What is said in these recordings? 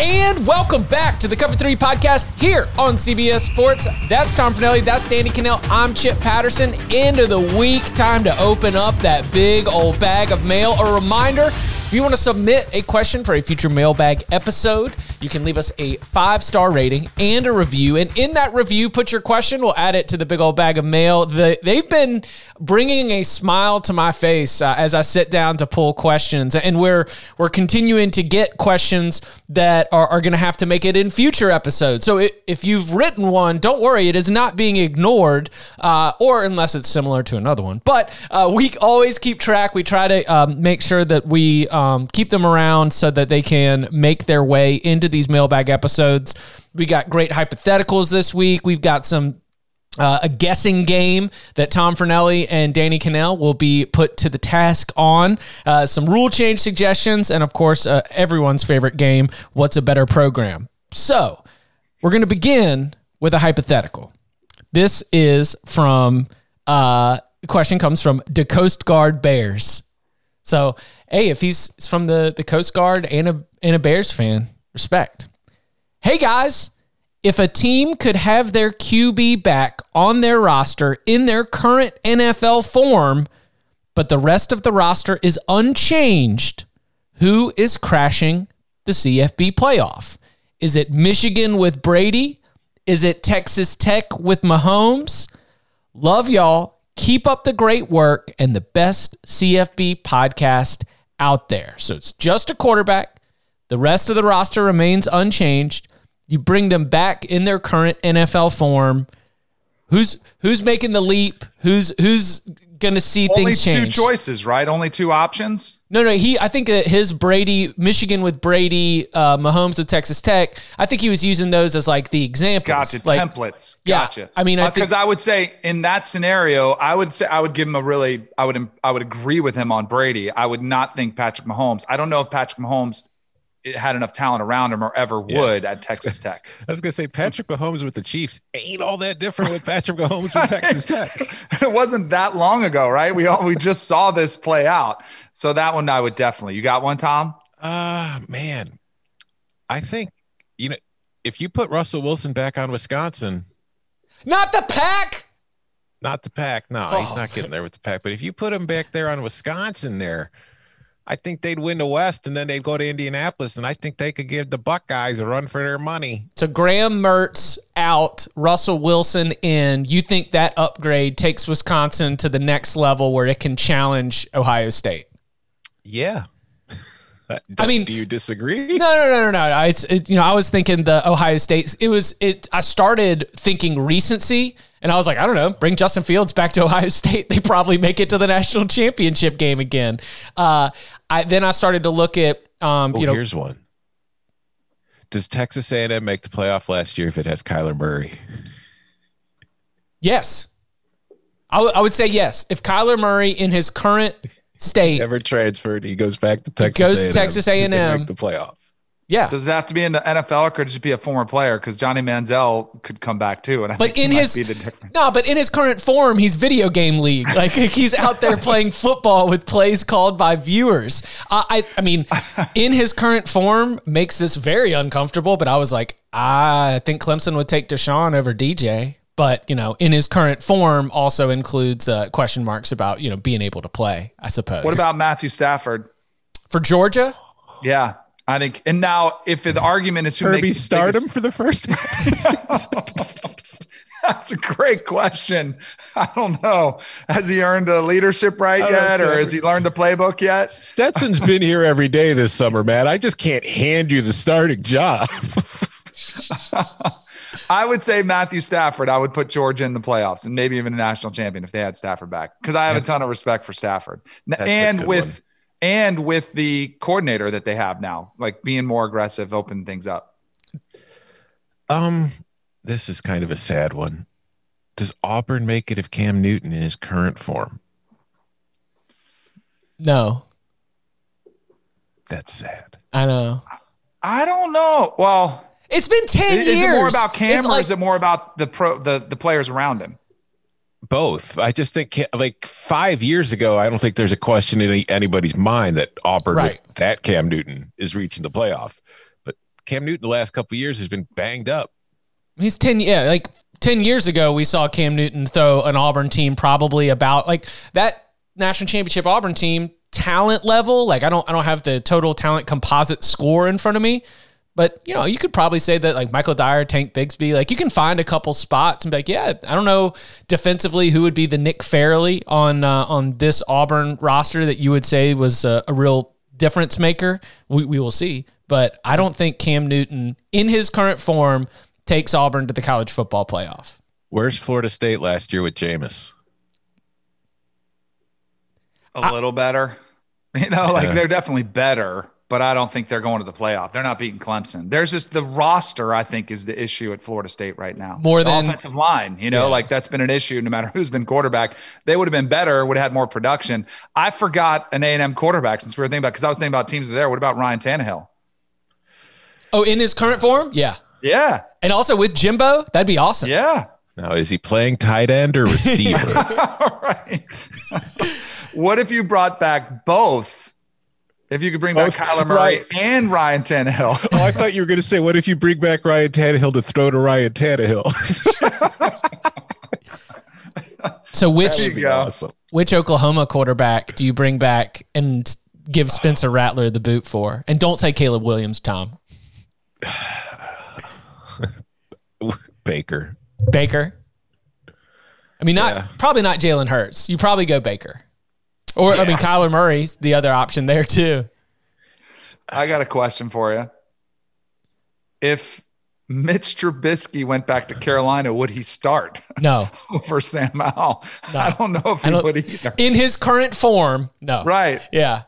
And welcome back to the Cover 3 podcast here on CBS Sports. That's Tom Fornelli. That's Danny Kanell. I'm Chip Patterson. End of the week. Time to open up that big old bag of mail. A reminder if you want to submit a question for a future mailbag episode, you can leave us a five star rating and a review. And in that review, put your question. We'll add it to the big old bag of mail. The, they've been bringing a smile to my face uh, as I sit down to pull questions. And we're, we're continuing to get questions that are, are going to have to make it in future episodes. So if, if you've written one, don't worry, it is not being ignored, uh, or unless it's similar to another one. But uh, we always keep track. We try to um, make sure that we um, keep them around so that they can make their way into these mailbag episodes. We got great hypotheticals this week. We've got some uh, a guessing game that Tom Fornelli and Danny Kanell will be put to the task on. Uh, some rule change suggestions, and of course, uh, everyone's favorite game What's a Better Program? So, we're going to begin with a hypothetical. This is from, uh, question comes from the Coast Guard Bears. So, hey, if he's from the, the Coast Guard and a, and a Bears fan, respect. Hey, guys, if a team could have their QB back on their roster in their current NFL form, but the rest of the roster is unchanged, who is crashing the CFB playoff? Is it Michigan with Brady? Is it Texas Tech with Mahomes? Love y'all. Keep up the great work and the best CFB podcast out there. So it's just a quarterback. The rest of the roster remains unchanged. You bring them back in their current NFL form. Who's who's making the leap? Who's who's going to see Only things two choices, right? Only two options. No, no. He, I think that his Brady, Michigan with Brady, uh, Mahomes with Texas Tech. I think he was using those as like the examples. Gotcha. Like, Templates. Yeah, Gotcha. I mean, I think- because I would say in that scenario, I would say I would give him a really, I would, I would agree with him on Brady. I would not think Patrick Mahomes. I don't know if Patrick Mahomes had enough talent around him or ever would at Texas Tech. I was gonna say Patrick Mahomes with the Chiefs ain't all that different with Patrick Mahomes with Texas Tech. it wasn't that long ago, right? We all we just saw this play out. So that one I would definitely. You got one, Tom? Ah, man. I think you know if you put Russell Wilson back on Wisconsin, not the pack. not the pack. No, he's not getting there with the pack. But if you put him back there on Wisconsin, there, I think they'd win the West, and then they'd go to Indianapolis, and I think they could give the Buckeyes a run for their money. So Graham Mertz out, Russell Wilson in. You think that upgrade takes Wisconsin to the next level where it can challenge Ohio State? Yeah. I mean- do you disagree? No, no, no, no, no. It's it, you know I was thinking the Ohio State. It was it. I started thinking recency, and I was like, I don't know, bring Justin Fields back to Ohio State. They probably make it to the national championship game again. Uh, I then I started to look at um, Oh, you know here's one. Does Texas A&M make the playoff last year if it has Kyler Murray? yes, I I would say yes. If Kyler Murray in his current state, Never transferred. He goes back to Texas. goes to A&M. Texas A&M. the playoff. yeah, Does it have to be in the NFL or could it just be a former player? Because Johnny Manziel could come back too. And I But think in his be the difference. no, but in his current form, he's video game league. Like he's out there playing football with plays called by viewers. Uh, I, I mean, in his current form, makes this very uncomfortable. But I was like, I think Clemson would take Deshaun over DJ. But you know, in his current form, also includes uh, question marks about you know being able to play. I suppose. What about Matthew Stafford? for Georgia? Yeah. I think, and now if the argument is who Herbie makes the start biggest- him for the first That's a great question. I don't know. Has he earned a leadership right yet, know. or has he learned the playbook yet? Stetson's been here every day this summer, man. I just can't hand you the starting job. I would say Matthew Stafford. I would put Georgia in the playoffs and maybe even a national champion if they had Stafford back because I have a ton of respect for Stafford That's and with one. and with the coordinator that they have now, like being more aggressive, open things up. Um, this is kind of a sad one. Does Auburn make it if Cam Newton in his current form? No, That's sad. I know. I don't know. Well, It's been ten is, years. is it more about Cam It's or like- is it more about the pro the the players around him? Both. I just think like five years ago, I don't think there's a question in any, anybody's mind that Auburn Right. with that Cam Newton is reaching the playoff. But Cam Newton the last couple of years has been banged up. He's 10 yeah, like 10 years ago we saw Cam Newton throw an Auburn team probably about like that national championship Auburn team talent level, like I don't I don't have the total talent composite score in front of me, but you know, you could probably say that like Michael Dyer, Tank Bigsby, like you can find a couple spots and be like, yeah, I don't know defensively who would be the Nick Fairley on uh, on this Auburn roster that you would say was a, a real difference maker. We, we will see, but I don't think Cam Newton in his current form takes Auburn to the college football playoff. Where's Florida State last year with Jameis? A little better. You know, like Yeah. they're definitely better, but I don't think they're going to the playoff. They're not beating Clemson. There's just the roster, I think, is the issue at Florida State right now. More The than- offensive line, you know, Yeah. like that's been an issue no matter who's been quarterback. They would have been better, would have had more production. I forgot an A&M quarterback since we were thinking about because I was thinking about teams that are there. What about Ryan Tannehill? Oh, in his current form? Yeah. Yeah. And also with Jimbo, that'd be awesome. Yeah. Now, is he playing tight end or receiver? All right. what if you brought back both? If you could bring Both, back Kyler Murray right. and Ryan Tannehill. oh, I thought you were going to say, what if you bring back Ryan Tannehill to throw to Ryan Tannehill? So which There That'd be go. awesome. which Oklahoma quarterback do you bring back and give Spencer Rattler the boot for? And don't say Caleb Williams, Tom. Baker. Baker. I mean, not Yeah. probably not Jalen Hurts. You probably go Baker. Or I mean, Kyler Murray's the other option there too. I got a question for you. If Mitch Trubisky went back to Carolina, would he start No, for Sam Howell? I don't know if he would either. in his current form, no. Right. Yeah,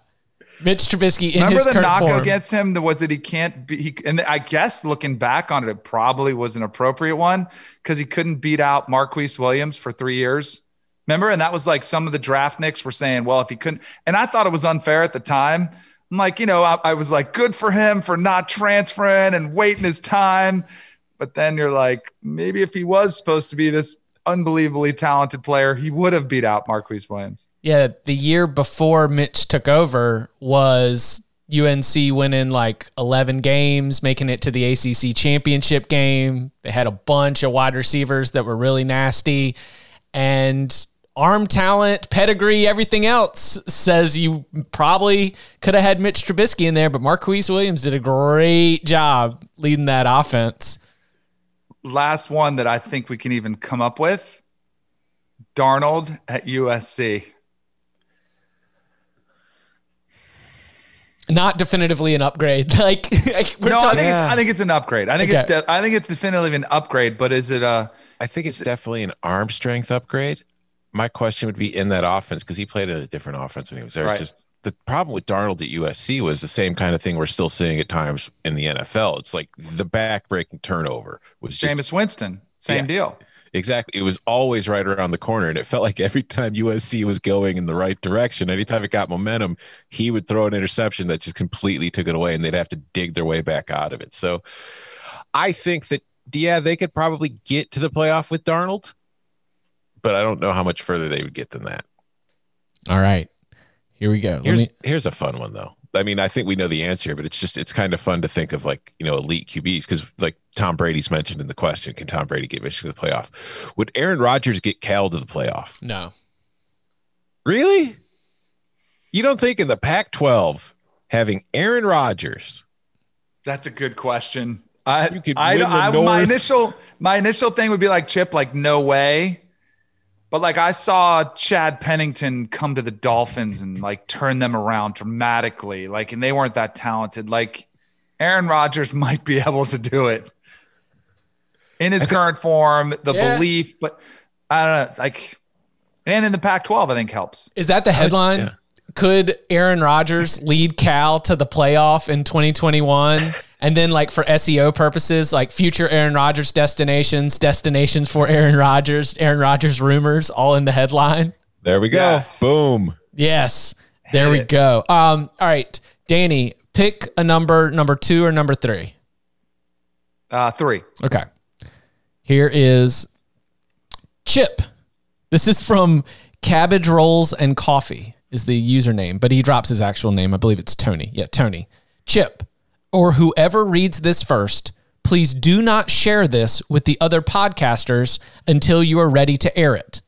Mitch Trubisky in Remember the knock form. against him? that Was that he can't be? He, and I guess looking back on it, it probably was an appropriate one because he couldn't beat out Marquise Williams for three years. Remember? And that was like some of the draft nicks were saying, well, if he couldn't, and I thought it was unfair at the time. I'm like, you know, I, I was like, good for him for not transferring and waiting his time. But then you're like, maybe if he was supposed to be this unbelievably talented player, he would have beat out Marquise Williams. Yeah, the year before Mitch took over was UNC winning like 11 games, making it to the ACC championship game. They had a bunch of wide receivers that were really nasty. And arm talent, pedigree, everything else says you probably could have had Mitch Trubisky in there, but Marquise Williams did a great job leading that offense. last one that I think we can even come up with Darnold at USC. Not definitively an upgrade. Like, like we're no, I talking- think it's I think it's an upgrade. I think it's Okay. de- I think it's definitively an upgrade, but is it a I think it's definitely an arm strength upgrade. My question would be in that offense because he played in a different offense when he was there. Right. Just the problem with Darnold at USC was the same kind of thing we're still seeing at times in the NFL. It's like the backbreaking turnover was just Jameis Winston? Same Yeah. deal. exactly. It was always right around the corner, and it felt like every time USC was going in the right direction, anytime it got momentum, he would throw an interception that just completely took it away, and they'd have to dig their way back out of it. So, I think that yeah, they could probably get to the playoff with Darnold, but I don't know how much further they would get than that. All right. Here we go. Let Here's me- here's a fun one though. I mean, I think we know the answer, but it's just it's kind of fun to think of like you know elite QBs because like Tom Brady's mentioned in the question, can Tom Brady get Michigan to the playoff? Would Aaron Rodgers get Cal to the playoff? no. Really? You don't think in the Pac-12 having Aaron Rodgers That's a good question. I, You could I, win the I, my initial my initial thing would be like Chip, like no way. But like I saw Chad Pennington come to the Dolphins and like turn them around dramatically. Like, and they weren't that talented. Like Aaron Rodgers might be able to do it in his current form, the Yeah. belief, but I don't know, like and in the Pac-12, I think helps. Is that the headline? yeah. Could Aaron Rodgers lead Cal to the playoff in 2021? And then, like for SEO purposes, like future Aaron Rodgers destinations, destinations for Aaron Rodgers, Aaron Rodgers rumors, all in the headline. There we go. Yes. Boom. Yes, there Hit we it. go. Um, all right, Danny, pick a number, number two or number three. Uh, three. Okay. Here is Chip. This is from Cabbage Rolls and Coffee is the username, but he drops his actual name. I believe it's Tony. Yeah, Tony. Chip, or whoever reads this first, please do not share this with the other podcasters until you are ready to air it.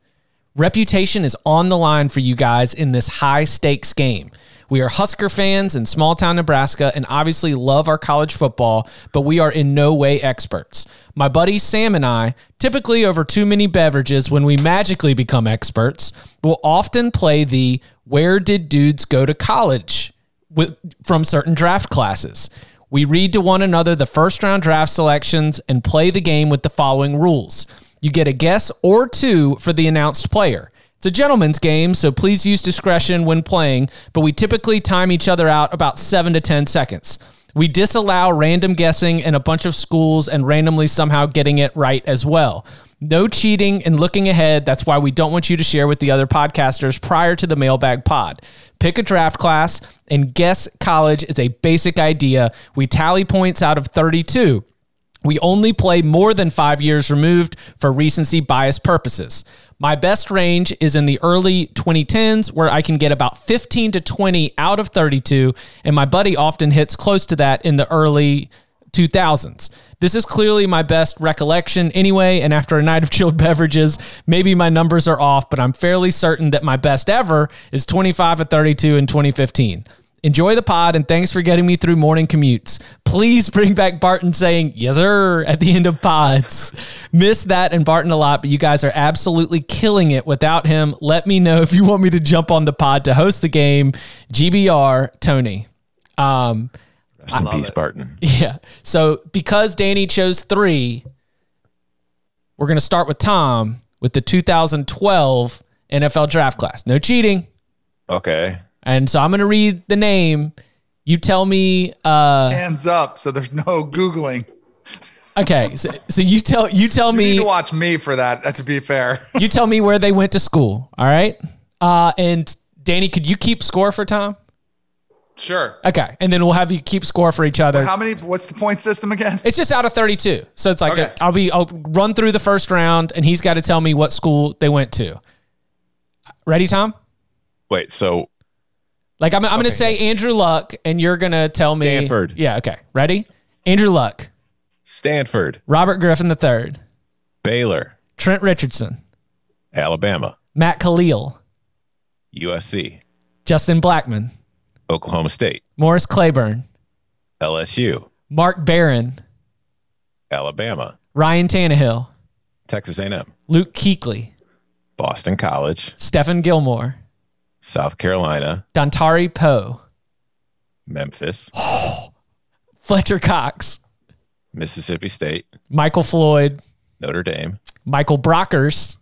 Reputation is on the line for you guys in this high stakes game. We are Husker fans in small town Nebraska and obviously love our college football, but we are in no way experts. My buddy Sam and I, typically over too many beverages when we magically become experts, will often play the where did dudes go to college with, from certain draft classes. We read to one another the first round draft selections and play the game with the following rules. You get a guess or two for the announced player. It's a gentleman's game, so please use discretion when playing, but we typically time each other out about 7 to 10 seconds. We disallow random guessing and a bunch of schools and randomly somehow getting it right as well. No cheating and looking ahead. That's why we don't want you to share with the other podcasters prior to the mailbag pod. Pick a draft class and guess college is a basic idea. We tally points out of 32. We only play more than five years removed for recency bias purposes. My best range is in the early 2010s, where I can get about 15 to 20 out of 32, and my buddy often hits close to that in the early 2000s. This is clearly my best recollection anyway, and after a night of chilled beverages, maybe my numbers are off, but I'm fairly certain that my best ever is 25 to 32 in 2015. Enjoy the pod and thanks for getting me through morning commutes. Please bring back Barton saying yes sir at the end of pods. Miss that and Barton a lot, but you guys are absolutely killing it without him. Let me know if you want me to jump on the pod to host the game. GBR Tony. Um, Rest in peace, Barton. yeah. So because Danny chose three, we're going to start with Tom with the 2012 NFL draft class. No cheating. Okay. And so I'm going to read the name. You tell me. Uh, Hands up, so there's no googling. okay. So, so you tell you tell You need me to watch me for that. uh, To be fair, you tell me where they went to school. All right. Uh, and Danny, could you keep score for Tom? Sure. Okay, and then we'll have you keep score for each other. How many? What's the point system again? It's just out of 32. So it's like Okay. Uh, i will be I'll run through the first round and he's got to tell me what school they went to. Ready, Tom? Wait. So Like I'm, I'm going to say Andrew Luck and you're going to tell me Stanford. Yeah, okay. Ready? Andrew Luck, Stanford, Robert Griffin III, Baylor, Trent Richardson, Alabama, Matt Kalil, USC, Justin Blackmon, Oklahoma State, Morris Claiborne, LSU, Mark Barron, Alabama, Ryan Tannehill, Texas A&M, Luke Kuechly, Boston College, Stephon Gilmore, South Carolina, Dontari Poe, Memphis, Fletcher Cox, Mississippi State, Michael Floyd, Notre Dame, Michael Brockers,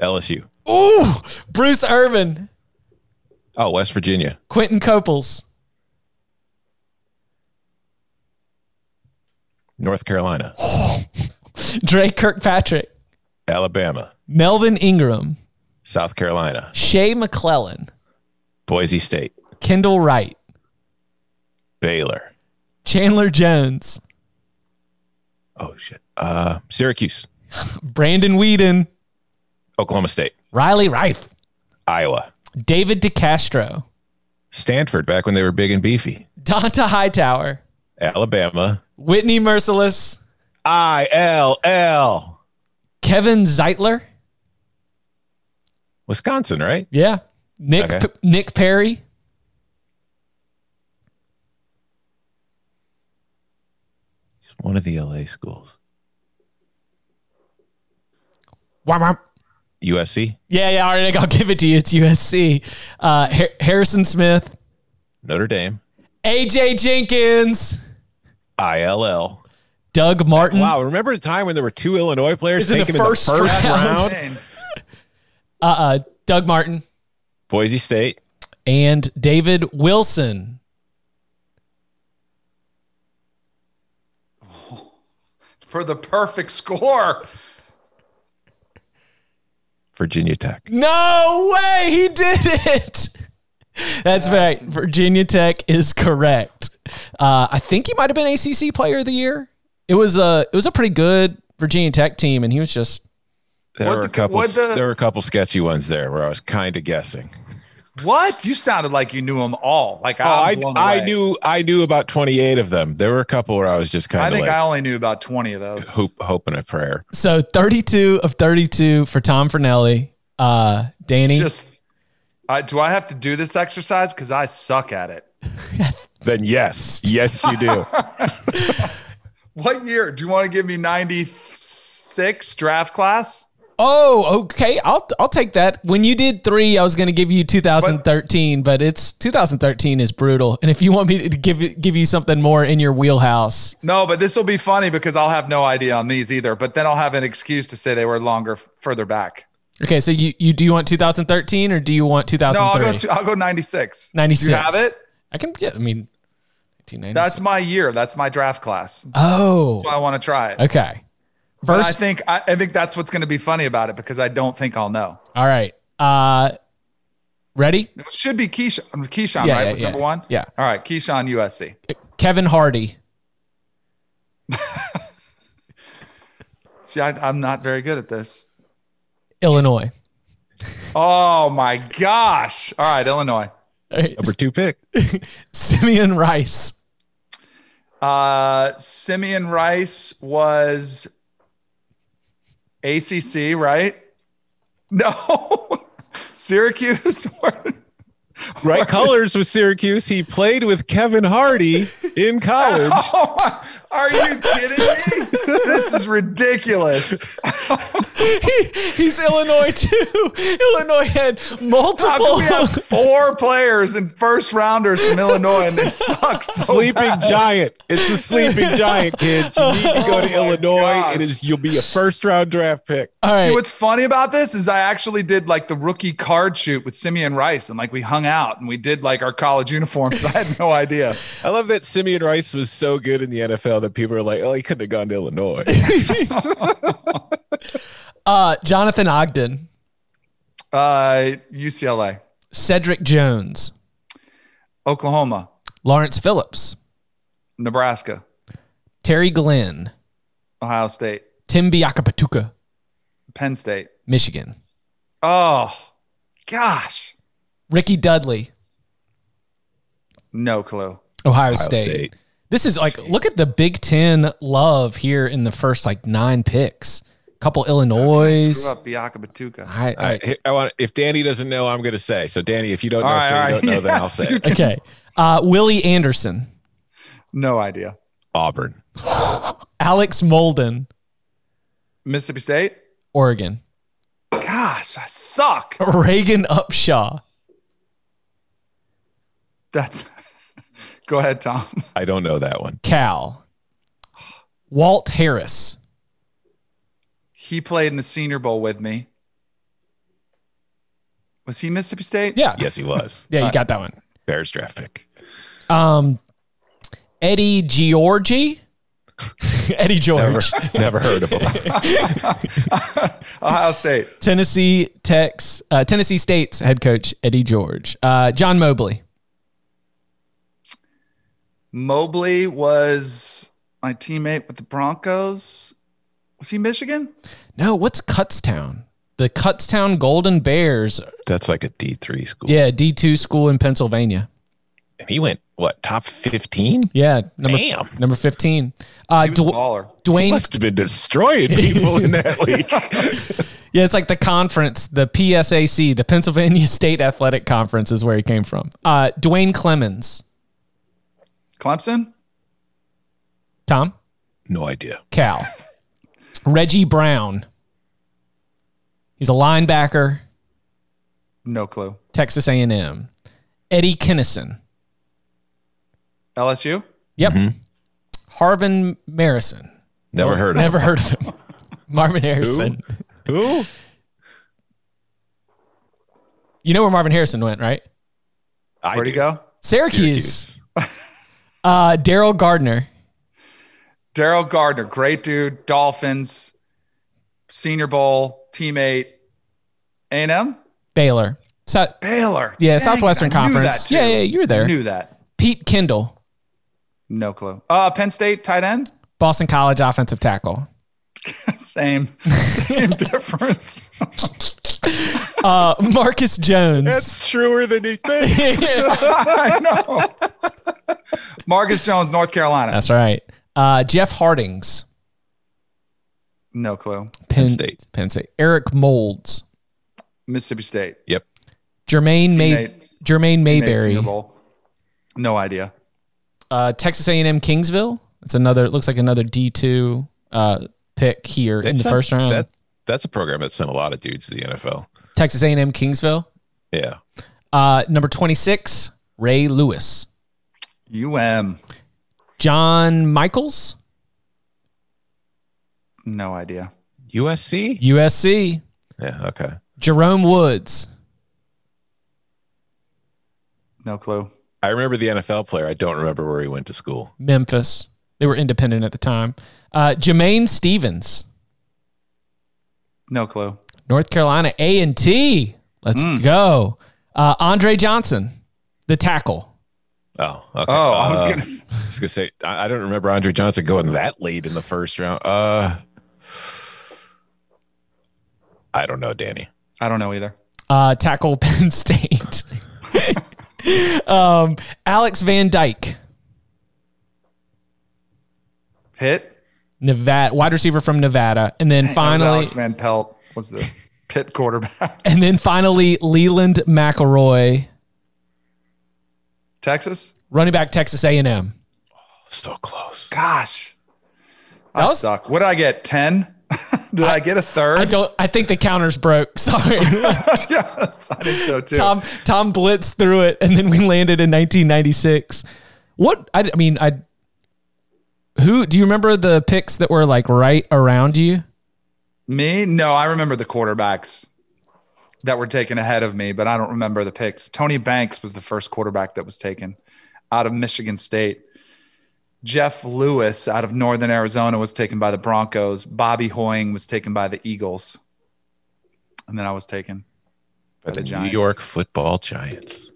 LSU. Ooh, Bruce Irvin, Oh, West Virginia, Quinton Coples, North Carolina, Drake Kirkpatrick, Alabama, Melvin Ingram, South Carolina, Shea McClellin, Boise State, Kendall Wright, Baylor. Chandler Jones, Oh shit. Uh, Syracuse, Brandon Weeden, Oklahoma State, Riley Reiff, Iowa, David DeCastro, Stanford back when they were big and beefy, Dont'a Hightower, Alabama, Whitney Mercilus, I L L, Kevin Zeitler, Wisconsin, right? yeah, Nick Okay. P- Nick Perry, One of the LA schools. Wham. USC, Yeah, yeah. All right, I'll give it to you. It's USC. Uh, Har- Harrison Smith, Notre Dame, AJ Jenkins, ILL. Doug Martin. Wow, remember the time when there were two Illinois players It's in the first in the first round. round? Uh, uh, Doug Martin Boise State, and David Wilson. For the perfect score. Virginia Tech. No way, he did it. That's right. Virginia Tech is correct. Uh, I think he might have been ACC Player of the Year. It was a it was a pretty good Virginia Tech team, and he was just There What were the- a couple. the- there were a couple sketchy ones there where I was kind of guessing. What? You sounded like you knew them all. Like Oh, I'm I, blown I away. knew I knew about twenty eight of them. There were a couple where I was just I kind of I think like I only knew about 20 of those. hope, hoping a prayer. so thirty two of thirty two for Tom Fornelli. Uh, Danny, Just, I, do I have to do this exercise? Because I suck at it. Then yes, yes you do. What year? Do you want to give me 96 draft class? Oh, okay. I'll I'll take that. When you did three, I was going to give you 2013, but it's 2013 is brutal. And if you want me to give give you something more in your wheelhouse, No, but this will be funny because I'll have no idea on these either. But then I'll have an excuse to say they were longer, further back. okay. So you you do you want 2013 or do you want No, I'll go. To, I'll go 96. 96. Do you have it? I can get. I mean, 1996. That's my year. That's my draft class. oh, I want to try it. okay. But I think I, I think that's what's going to be funny about it because I don't think I'll know. all right. Uh, ready? It should be Keyshawn. Keyshawn, Yeah, right? yeah, was yeah. number one. Yeah. All right, Keyshawn, USC. Kevin Hardy. See, I, I'm not very good at this. Illinois. Oh my gosh! All right, Illinois. All right. Number two pick. Simeon Rice. Uh, Simeon Rice was ACC, right? No, Syracuse. Right colors with Syracuse. He played with Kevin Hardy in college. Oh are you kidding me? This is ridiculous. He's Illinois too. Illinois had multiple. we have four players and first rounders from Illinois and they suck so sleeping bad? giant. It's the sleeping giant, kids. You need to go to Oh my Illinois. gosh. It is you'll be a first round draft pick. All See what's funny about this is I actually did like the rookie card shoot with Simeon Rice and like we hung out and we did like our college uniforms. I had no idea. I love that Simeon Rice was so good in the NFL that people are like, oh, he couldn't have gone to Illinois. Uh, Jonathan Ogden, Uh, UCLA, Cedric Jones, Oklahoma, Lawrence Phillips, Nebraska, Terry Glenn, Ohio State, Tim Biakabutuka, Penn State. Michigan, Oh, gosh. Ricky Dudley, No clue. Ohio, Ohio State. State. This is like look at the Big Ten love here in the first like nine picks. Couple Illinois. Screw up Biakabutuka. I, I, I, I want if Danny doesn't know, I'm going to say. So, Danny, if you don't know, All right, so you all right. don't know, then I'll say it. okay. Uh, Willie Anderson, No idea. Auburn. Alex Molden, Mississippi State? Oregon, Gosh, I suck. Regan Upshaw, That's. Go ahead, Tom. I don't know that one. Cal, Walt Harris, He played in the Senior Bowl with me. Was he Mississippi State? yeah, Yes, he was. yeah, you got that one. Bears draft pick. Um, Eddie Georgie, Eddie George, Never, never heard of him. Ohio State. Tennessee Tech's uh, Tennessee State's head coach Eddie George, uh, John Mobley, Mobley was my teammate with the Broncos. Was he Michigan? No, what's Kutztown? The Kutztown Golden Bears. That's like a D3 school. Yeah, D two school in Pennsylvania. And he went, what, top 15? Yeah, number Damn. number fifteen. Uh, He was a Dw- baller. He Duane. must have been destroying people in that league. Yeah, it's like the conference, the PSAC, the Pennsylvania State Athletic Conference, is where he came from. Uh, Duane Clemons, Clemson? Tom. No idea. Cal. Reggie Brown. He's a linebacker, No clue. Texas A&M. Eddie Kennison. LSU? Yep. Mm-hmm. Harvin Marison. Never heard of Never heard of him. Marvin Harrison. Who? You know where Marvin Harrison went, right? I Where'd he do. go? Syracuse. Uh, Daryl Gardener. Daryl Gardener, great dude. Dolphins, Senior Bowl, teammate. A&M? Baylor. So, Baylor. yeah, Dang, Southwestern I Conference. Yeah, yeah, you were there. Knew that. Pete Kendall. No clue. Uh, Penn State tight end? Boston College offensive tackle. Same. Same difference. Uh, Marcus Jones. That's truer than you think. I know. Marcus Jones, North Carolina. That's right. Uh, Jeff Hartings. No clue. Penn, State. Penn State. Eric Moulds. Mississippi State. yep. Jermaine May. Jermaine Mayberry. No idea. Uh, Texas A&M Kingsville. It's another. It looks like another D two uh, pick here in the That's first round. That, that's a program that sent a lot of dudes to the NFL. Texas A&M Kingsville. Yeah. Uh, number twenty six. Ray Lewis. UM. John Michels. No idea. USC? USC. Yeah. Okay. Jerome Woods. No clue. I remember the NFL player. I don't remember where he went to school. Memphis. They were independent at the time. Uh, Jamain Stephens. No clue. North Carolina A and T. Let's Mm. go. Uh, Andre Johnson, the tackle. Oh. Okay. Oh, I was Uh, gonna. s- I was gonna say I, I don't remember Andre Johnson going that late in the first round. Uh, I don't know, Danny. I don't know either. Uh, tackle Penn State. um, Alex Van Dyke, Pitt. Nevada, wide receiver from Nevada, and then finally, Alex Van Pelt was the Pitt quarterback. and then finally, Leland McElroy, Texas. running back Texas A and M. Oh, so close. Gosh, I was- suck. What did I get? Ten? did I, get a third? I don't. I think the counters broke. Sorry. yes, I think so too. Tom Tom blitzed through it, and then we landed in 1996. What I, I mean, I who do you remember the picks that were like right around you? Me? No, I remember the quarterbacks that were taken ahead of me, but I don't remember the picks. Tony Banks was the first quarterback that was taken out of Michigan State. Jeff Lewis out of Northern Arizona was taken by the Broncos. Bobby Hoying was taken by the Eagles. And then I was taken by the The New York Football Giants.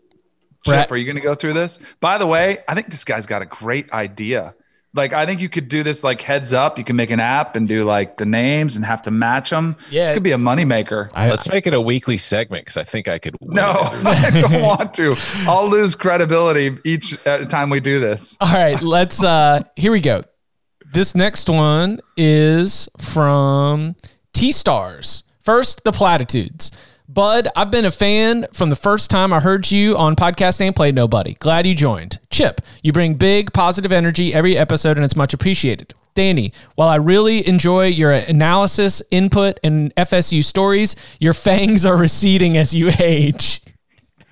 Brett- Chip, are you going to go through this? By the way, I think this guy's got a great idea. Like, I think you could do this like heads up. You can make an app and do like the names and have to match them. Yeah. This could be a moneymaker. I, Let's make it a weekly segment because I think I could. Win No. I don't want to. I'll lose credibility each uh, time we do this. all right, let's. uh Here we go. This next one is from T Stars. First, the platitudes. Bud, I've been a fan from the first time I heard you on Podcast Ain't Played Nobody. Glad you joined. Chip, you bring big positive energy every episode and it's much appreciated. Danny, while I really enjoy your analysis, input, and FSU stories, your fangs are receding as you age.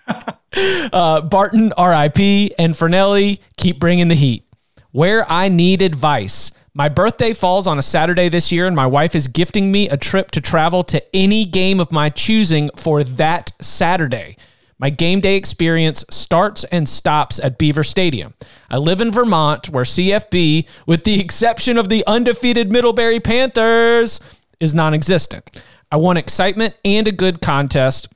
uh, Barton, RIP, and Fornelli, keep bringing the heat. Where I need advice. My birthday falls on a Saturday this year, and my wife is gifting me a trip to travel to any game of my choosing for that Saturday. My game day experience starts and stops at Beaver Stadium. I live in Vermont, where CFB, with the exception of the undefeated Middlebury Panthers, is non existent. I want excitement and a good contest.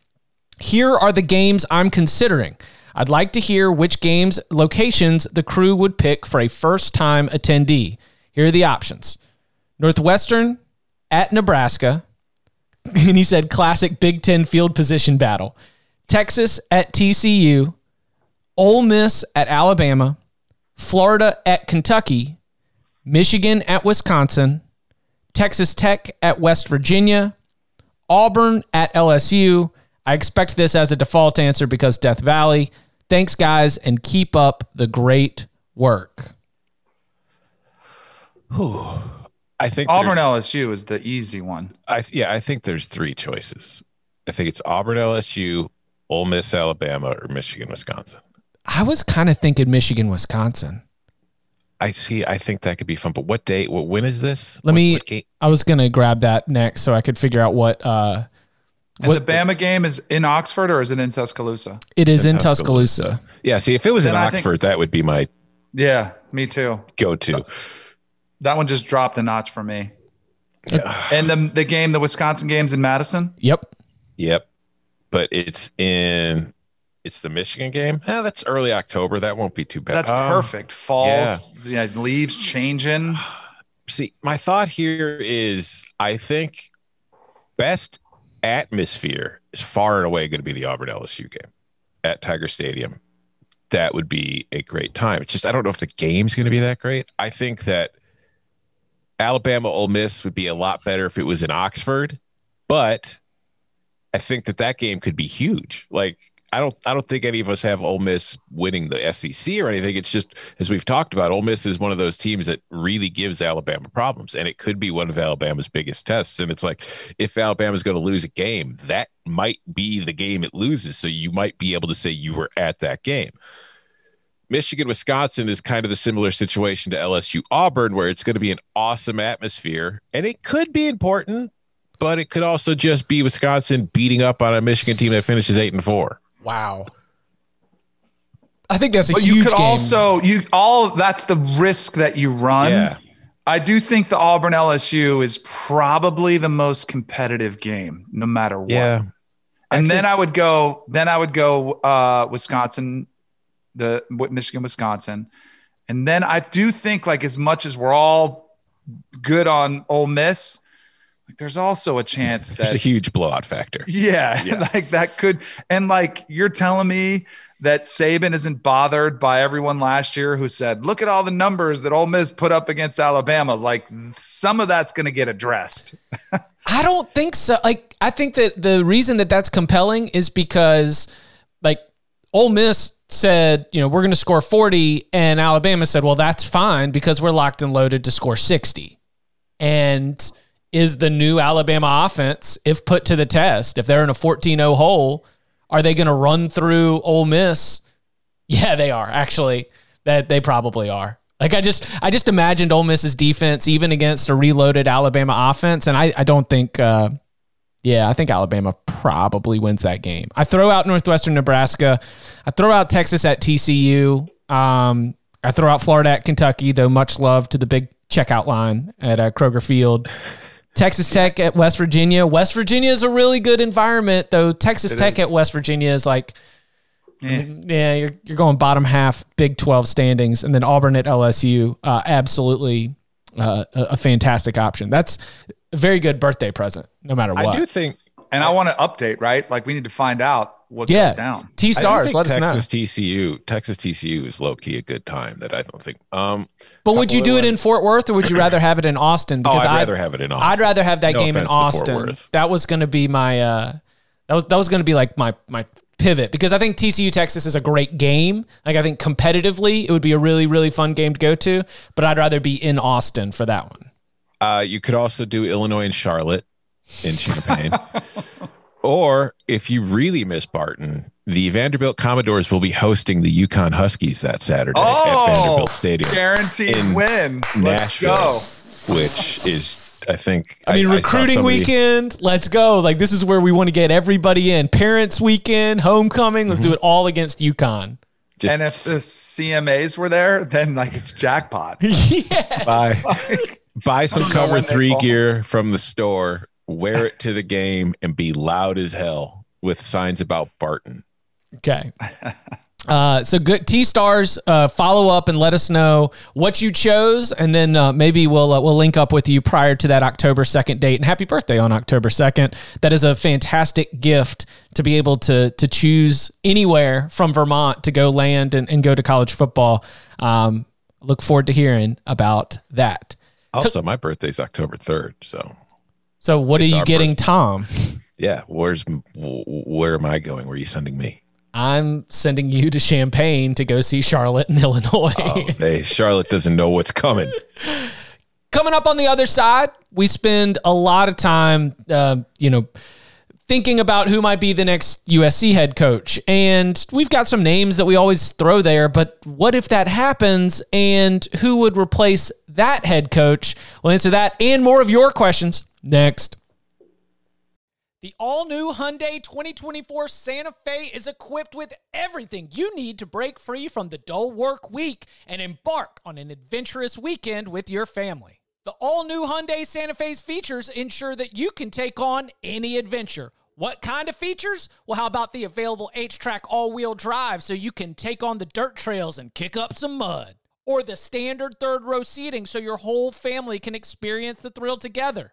Here are the games I'm considering. I'd like to hear which games locations the crew would pick for a first time attendee. Here are the options Northwestern at Nebraska. And he said classic Big Ten field position battle. Texas at TCU. Ole Miss at Alabama. Florida at Kentucky. Michigan at Wisconsin. Texas Tech at West Virginia. Auburn at LSU. I expect this as a default answer because Death Valley. Thanks, guys, and keep up the great work. Whew. I think Auburn LSU is the easy one. I yeah, I think there's three choices. I think it's Auburn, LSU, Ole Miss, Alabama, or Michigan, Wisconsin. I was kind of thinking Michigan, Wisconsin. I see. I think that could be fun. But what date? What when is this? Let What- me- what? I was gonna grab that next so I could figure out what uh And What- the Bama game is in Oxford or is it in Tuscaloosa? it is in in Tuscaloosa. Yeah. See, if it was in Then I think- Oxford, that would be my Yeah, me too. go-to. That one just dropped a notch for me. And the the game, the Wisconsin game's in Madison. Yep. Yep. But it's in. It's the Michigan game. Eh, that's early October. That won't be too bad. That's Um, perfect. Falls, yeah. leaves changing. see, my thought here is I think best atmosphere is far and away going to be the Auburn LSU game at Tiger Stadium. That would be a great time. It's just I don't know if the game's going to be that great. I think that Alabama Ole Miss would be a lot better if it was in Oxford, but I think that that game could be huge. Like I don't I don't think any of us have Ole Miss winning the SEC or anything. It's just as we've talked about, Ole Miss is one of those teams that really gives Alabama problems, and it could be one of Alabama's biggest tests. And it's like if Alabama's going to lose a game, that might be the game it loses. So you might be able to say you were at that game. Michigan, Wisconsin is kind of the similar situation to LSU Auburn, where it's going to be an awesome atmosphere, and it could be important, but it could also just be Wisconsin beating up on a Michigan team that finishes eight and four. Wow. I think that's a But huge you could game. also you all that's the risk that you run. Yeah. I do think the Auburn LSU is probably the most competitive game, no matter what. Yeah, And then I would go, then I would go uh, Wisconsin, the Michigan, Wisconsin, and then I do think like as much as we're all good on Ole Miss, like there's also a chance that there's a huge blowout factor. yeah, like that could and like you're telling me that Saban isn't bothered by everyone last year who said, "Look at all the numbers that Ole Miss put up against Alabama." Like some of that's going to get addressed. I don't think so. Like, I think that the reason that that's compelling is because, like, Ole Miss said, you know, we're going to score 40, and Alabama said, well, that's fine because we're locked and loaded to score 60. And is the new Alabama offense, if put to the test, if they're in a 14 0 hole, are they going to run through Ole Miss? Yeah, they are actually. That they probably are. Like I just, I just imagined Ole Miss's defense even against a reloaded Alabama offense, and I, I don't think, uh, yeah, I think Alabama probably wins that game. I throw out Northwestern Nebraska, I throw out Texas at TCU, um, I throw out Florida at Kentucky, though much love to the big checkout line at uh, Kroger Field. Texas Tech at West Virginia. West Virginia is a really good environment, though. Texas It Tech is. at West Virginia is like Eh. yeah, you're, you're going bottom half Big 12 standings, and then Auburn at LSU, uh, absolutely uh, a, a fantastic option. That's a very good birthday present, no matter what. I do think And I want to update, right? Like we need to find out what yeah, goes down. T stars, think let us know. Texas TCU, Texas TCU is low key a good time. That I don't think. Um, But would you do of it in. Fort Worth, or would you rather have it in Austin? oh, I'd rather have it in Austin. I'd rather have that No game in offense to Fort Austin. That was going to be my uh, that was that was going to be like my my pivot because I think TCU Texas is a great game. Like I think competitively, it would be a really really fun game to go to. But I'd rather be in Austin for that one. Uh, you could also do Illinois and Charlotte in Champaign. or if you really miss Barton, the Vanderbilt Commodores will be hosting the UConn Huskies that Saturday at Oh, Vanderbilt Stadium, Guaranteed in win. Let's go. which is, I think, I mean, saw recruiting somebody- weekend, let's go. Like, this is where we want to get everybody in. Parents weekend, homecoming, let's do it all against UConn. Just And if the CMAs were there, then like it's jackpot. yeah. buy, buy some cover three fall. gear from the store, wear it to the game, and be loud as hell with signs about Barton. Okay. Uh, so good T stars. Uh, follow up and let us know what you chose, and then uh, maybe we'll uh, we'll link up with you prior to that October second date. And happy birthday on October second. That is a fantastic gift to be able to to choose anywhere from Vermont to go land and, and go to college football. Um, look forward to hearing about that. Also, my birthday's October 3rd. So, So, what are you getting, birthday. Tom? yeah, where's where am I going? Where are you sending me? I'm sending you to Champaign to go see Charlotte in Illinois. Oh, they Charlotte doesn't know what's coming. Coming up on the other side, we spend a lot of time, uh, you know, thinking about who might be the next USC head coach. And we've got some names that we always throw there, but what if that happens and who would replace that head coach? We'll answer that and more of your questions next. The all new Hyundai 2024 Santa Fe is equipped with everything you need to break free from the dull work week and embark on an adventurous weekend with your family. The all new Hyundai Santa Fe's features ensure that you can take on any adventure. What kind of features? Well, how about the available H track all wheel drive so you can take on the dirt trails and kick up some mud? Or the standard third row seating so your whole family can experience the thrill together?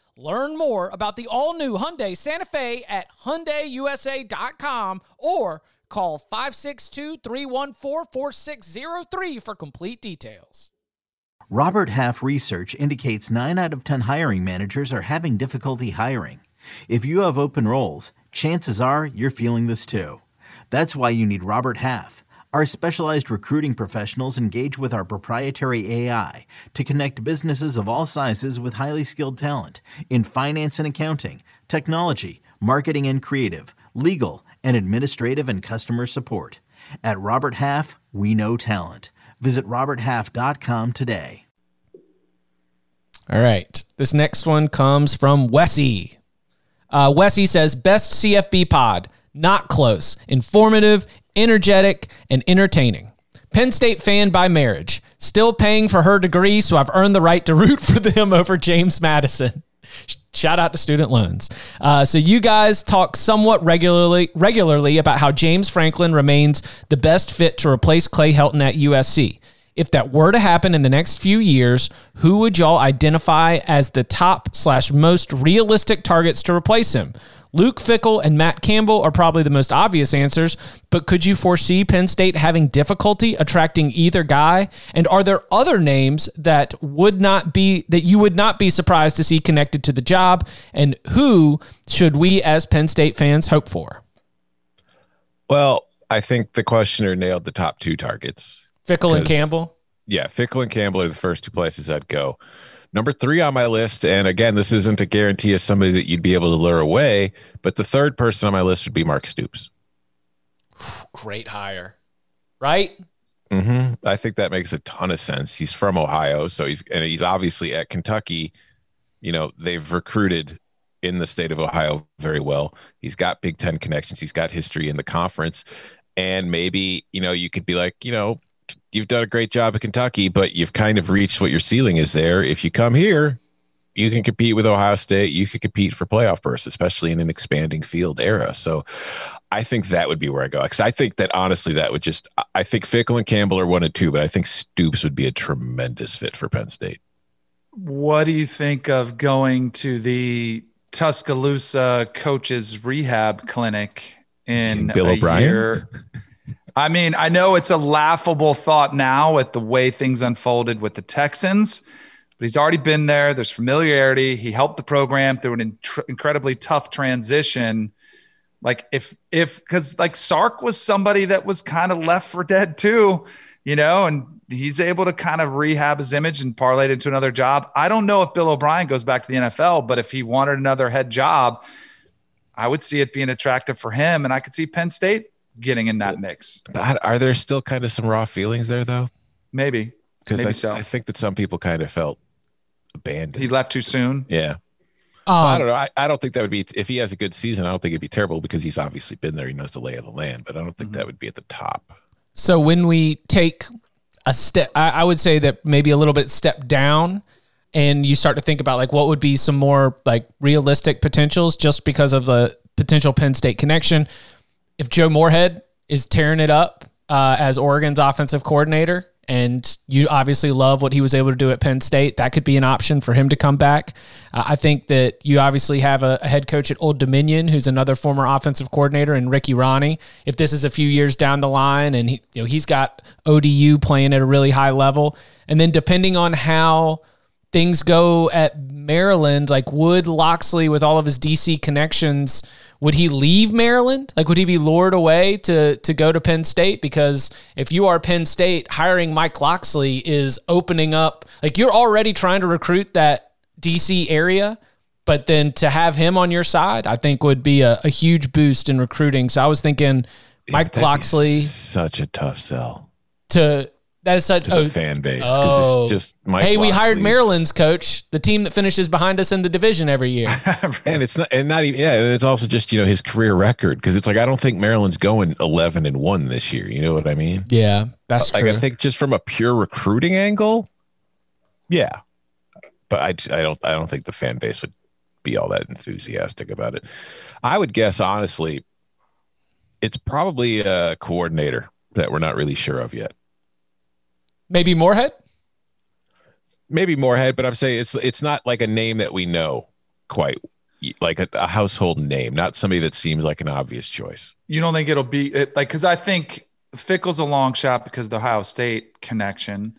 Learn more about the all-new Hyundai Santa Fe at hyundaiusa.com or call 562-314-4603 for complete details. Robert Half research indicates 9 out of 10 hiring managers are having difficulty hiring. If you have open roles, chances are you're feeling this too. That's why you need Robert Half. Our specialized recruiting professionals engage with our proprietary AI to connect businesses of all sizes with highly skilled talent in finance and accounting, technology, marketing and creative, legal, and administrative and customer support. At Robert Half, we know talent. Visit RobertHalf.com today. All right. This next one comes from Wessie. Uh, Wessie says, best CFB pod, not close, informative, energetic, and entertaining. Penn State fan by marriage. Still paying for her degree, so I've earned the right to root for them over James Madison. Shout out to student loans. Uh, so you guys talk somewhat regularly regularly about how James Franklin remains the best fit to replace Clay Helton at USC. If that were to happen in the next few years, who would y'all identify as the top slash most realistic targets to replace him? Luke Fickell and Matt Campbell are probably the most obvious answers, but could you foresee Penn State having difficulty attracting either guy? And are there other names that would not be that you would not be surprised to see connected to the job? And who should we as Penn State fans hope for? Well, I think the questioner nailed the top two targets. Fickell and Campbell? Yeah, Fickell and Campbell are the first two places I'd go. Number three on my list, and again, this isn't a guarantee of somebody that you'd be able to lure away, but the third person on my list would be Mark Stoops. Great hire, right? Mm-hmm. I think that makes a ton of sense. He's from Ohio, so he's and he's obviously at Kentucky. You know, they've recruited in the state of Ohio very well. He's got Big Ten connections. He's got history in the conference, and maybe you know you could be like, you know, you've done a great job at Kentucky, but you've kind of reached what your ceiling is there. If you come here, you can compete with Ohio State. You could compete for playoff berths, especially in an expanding field era. So I think that would be where I go. Because I think that honestly, that would just, I think Fickell and Campbell are one and two, but I think Stoops would be a tremendous fit for Penn State. What do you think of going to the Tuscaloosa coaches rehab clinic in Bill O'Brien? I mean, I know it's a laughable thought now with the way things unfolded with the Texans, but he's already been there. There's familiarity. He helped the program through an incredibly tough transition. Like if if because like Sark was somebody that was kind of left for dead too, you know, and he's able to kind of rehab his image and parlay it into another job. I don't know if Bill O'Brien goes back to the NFL, but if he wanted another head job, I would see it being attractive for him, and I could see Penn State getting in that mix. Are there still kind of some raw feelings there, though? Maybe because I, so. I think that some people kind of felt abandoned. He left too soon. Yeah. Um, I don't know. I, I, don't think that would be if he has a good season. I don't think it'd be terrible because he's obviously been there. He knows the lay of the land, but I don't think mm-hmm. that would be at the top. So when we take a step, I, I would say that maybe a little bit step down, and you start to think about like what would be some more like realistic potentials just because of the potential Penn State connection if Joe Moorhead is tearing it up uh, as Oregon's offensive coordinator and you obviously love what he was able to do at Penn State. That could be an option for him to come back. Uh, I think that you obviously have a, a, head coach at Old Dominion who's another former offensive coordinator, and Ricky Rahne. If this is a few years down the line, and he, you know he's got ODU playing at a really high level, and then depending on how things go at Maryland, like would Locksley with all of his DC connections would he leave Maryland? Like, would he be lured away to to go to Penn State? Because if you are Penn State, hiring Mike Locksley is opening up. Like, you're already trying to recruit that DC area, but then to have him on your side, I think would be a, a huge boost in recruiting. So I was thinking, Mike yeah, Locksley, such a tough sell to that is such a oh, fan base. Oh, just Mike hey, we hired Maryland's coach, the team that finishes behind us in the division every year. and it's not, and not even, yeah. It's also just you know his career record because it's like I don't think Maryland's going eleven and one this year. You know what I mean? Yeah, that's like true. I think just from a pure recruiting angle, yeah. But I, I don't, I don't think the fan base would be all that enthusiastic about it. I would guess honestly, it's probably a coordinator that we're not really sure of yet. Maybe Moorhead? Maybe Moorhead, but I'm saying it's it's not like a name that we know quite like a, a household name, not somebody that seems like an obvious choice. You don't think it'll be it, like because I think Fickell's a long shot because the Ohio State connection.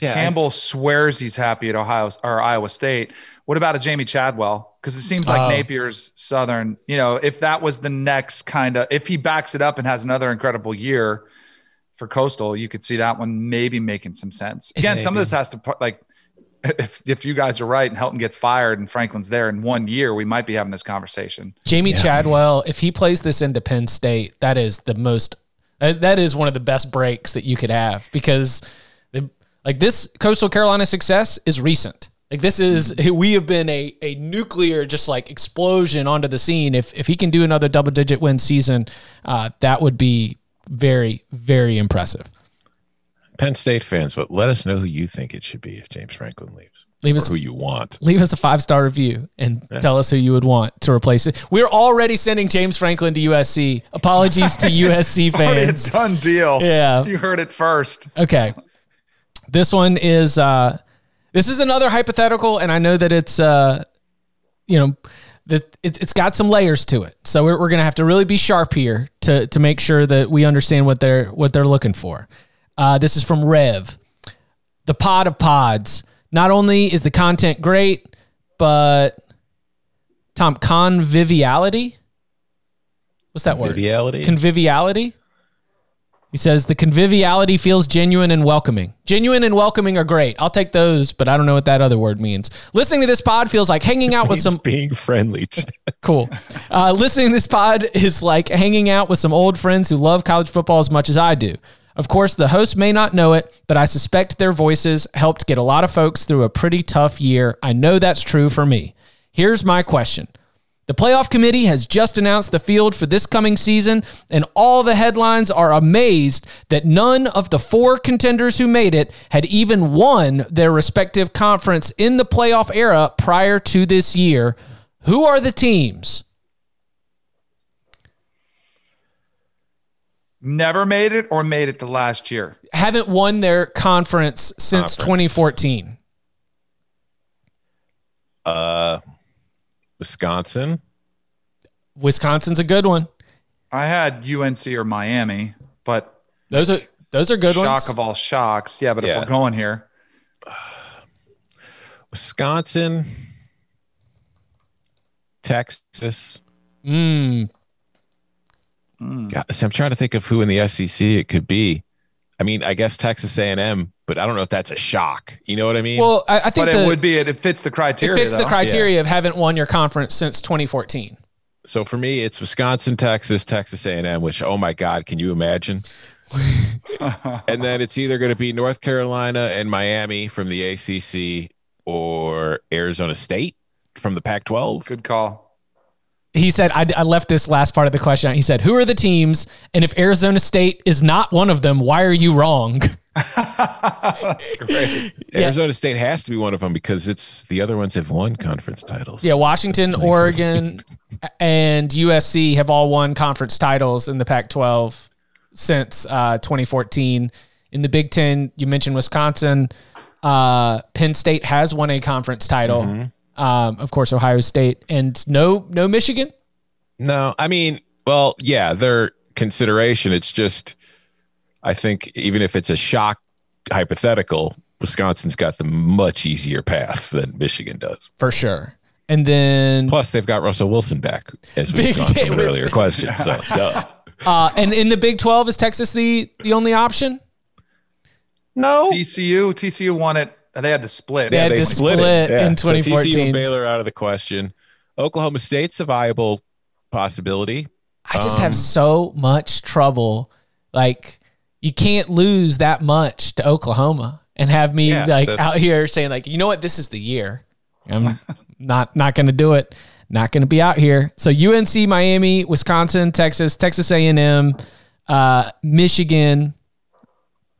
Yeah, Campbell I, swears he's happy at Ohio or Iowa State. What about a Jamey Chadwell? Because it seems like oh. Napier's Southern. You know, if that was the next kind of, if he backs it up and has another incredible year, for Coastal, you could see that one maybe making some sense. Again, maybe. some of this has to like if if you guys are right and Helton gets fired and Franklin's there in one year, we might be having this conversation. Jamey yeah. Chadwell, if he plays this into Penn State, that is the most uh, that is one of the best breaks that you could have because the, like this Coastal Carolina success is recent. Like this is we have been a a nuclear just like explosion onto the scene. If if he can do another double digit win season, uh, that would be very, very impressive. Penn State fans, but let us know who you think it should be if James Franklin leaves. Leave us who you want. Leave us a five star review and yeah. tell us who you would want to replace it. We're already sending James Franklin to USC. Apologies to USC fans. It's done deal. Yeah, you heard it first. Okay, this one is uh, this is another hypothetical, and I know that it's uh, you know that it, has got some layers to it. So we're, we're going to have to really be sharp here to to make sure that we understand what they're what they're looking for. Uh, this is from Rev, the pod of pods. Not only is the content great, but Tom conviviality. What's that word? conviviality? Conviviality. He says the conviviality feels genuine and welcoming. Genuine and welcoming are great. I'll take those, but I don't know what that other word means. Listening to this pod feels like hanging out with some being friendly. cool. Uh, listening to this pod is like hanging out with some old friends who love college football as much as I do. Of course, the host may not know it, but I suspect their voices helped get a lot of folks through a pretty tough year. I know that's true for me. Here's my question the playoff committee has just announced the field for this coming season, and all the headlines are amazed that none of the four contenders who made it had even won their respective conference in the playoff era prior to this year. Who are the teams? Never made it or made it the last year? Haven't won their conference since conference. 2014. Uh, Wisconsin. Wisconsin's a good one. I had UNC or Miami, but those are those are good shock ones. Shock of all shocks. Yeah, but yeah. if we're going here, Wisconsin, Texas. Mm. Mm. God, so I'm trying to think of who in the SEC it could be. I mean, I guess Texas A&M, but I don't know if that's a shock. You know what I mean? Well, I, I think but it would be. It, it fits the criteria. It fits though. the criteria yeah. of haven't won your conference since 2014. So for me, it's Wisconsin, Texas, Texas A&M. Which, oh my God, can you imagine? and then it's either going to be North Carolina and Miami from the ACC or Arizona State from the Pac-12. Good call he said, I, I, left this last part of the question. He said, Who are the teams? And if Arizona State is not one of them, why are you wrong? That's great. Yeah. Arizona State has to be one of them because it's the other ones have won conference titles. Yeah, Washington, Oregon, and USC have all won conference titles in the Pac 12 since uh, 2014. In the Big Ten, you mentioned Wisconsin. Uh, Penn State has won a conference title. Mm-hmm. Um, of course, Ohio State, and no, no Michigan. No, I mean, well, yeah, their consideration. It's just, I think even if it's a shock hypothetical, Wisconsin's got the much easier path than Michigan does. for sure. And then, Plus, they've got Russell Wilson back, as we've Big gone day from an earlier question. So, duh. uh, and in the Big Twelve, is Texas the the only option? No, TCU, TCU won it. They had the split. They had they to split, split it in So TCU and Baylor out of the question. Oklahoma State's a viable possibility. I just Um, have so much trouble. Like, you can't lose that much to Oklahoma and have me Yeah, like out here saying like, you know what, this is the year. I'm not not going to do it. Not going to be out here. So UNC, Miami, Wisconsin, Texas, Texas A&M, uh, Michigan,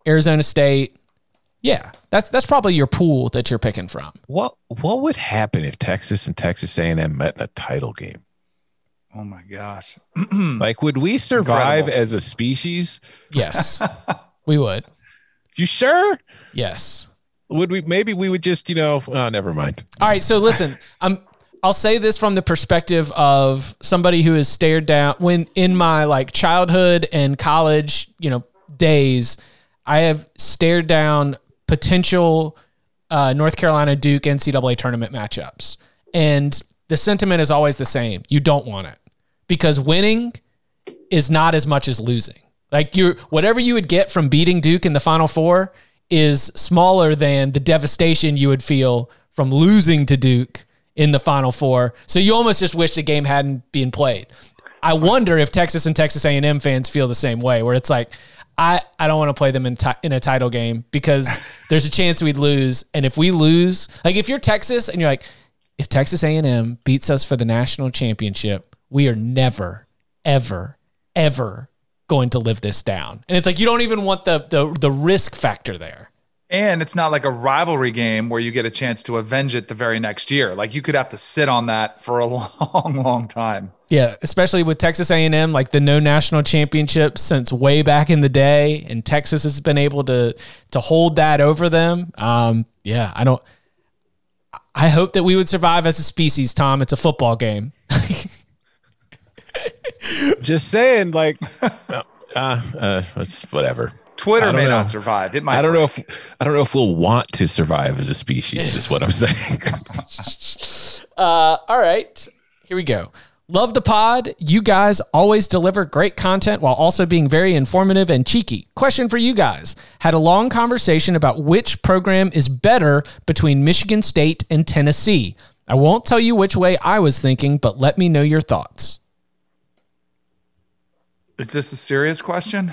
Arizona State. Yeah, that's that's probably your pool that you're picking from. What what would happen if Texas and Texas A&M met in a title game? Oh my gosh. Like, would we survive Incredible. as a species? Yes, we would. You sure? Yes. Would we? Maybe we would just, you know. Oh, never mind. All right, so listen, I'm I'll say this from the perspective of somebody who has stared down when in my like childhood and college, you know, days, I have stared down potential uh, North Carolina Duke NCAA tournament matchups, and the sentiment is always the same: you don't want it because winning is not as much as losing. Like you whatever you would get from beating Duke in the final four is smaller than the devastation you would feel from losing to Duke in the final four. So you almost just wish the game hadn't been played. I wonder if Texas and Texas A&M fans feel the same way where it's like I, I don't want to play them in, ti- in a title game because there's a chance we'd lose and if we lose like if you're Texas and you're like if Texas A&M beats us for the national championship we are never ever ever going to live this down. And it's like you don't even want the the the risk factor there. And it's not like a rivalry game where you get a chance to avenge it the very next year. Like you could have to sit on that for a long, long time. Yeah, especially with Texas A&M like the no national championship since way back in the day and Texas has been able to to hold that over them. Um yeah, I don't I hope that we would survive as a species, Tom. It's a football game. Just saying, like, uh, uh, it's whatever. Twitter may know. not survive. It might. I don't know if I don't know if we'll want to survive as a species. Is what I'm saying. Uh, all right, here we go. Love the pod. You guys always deliver great content while also being very informative and cheeky. Question for you guys. Had a long conversation about which program is better between Michigan State and Tennessee. I won't tell you which way I was thinking, but let me know your thoughts. Is this a serious question?